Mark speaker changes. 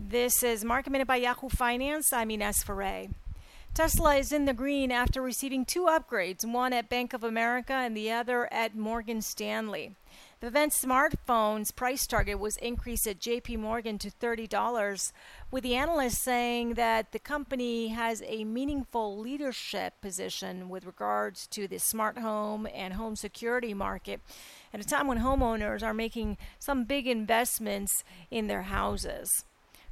Speaker 1: This is Market Minute by Yahoo Finance. I'm Ines Ferre. Tesla is in the green after receiving two upgrades, one at Bank of America and the other at Morgan Stanley. The Vivint Smart Home's price target was increased at JP Morgan to $30, with the analyst saying that the company has a meaningful leadership position with regards to the smart home and home security market at a time when homeowners are making some big investments in their houses.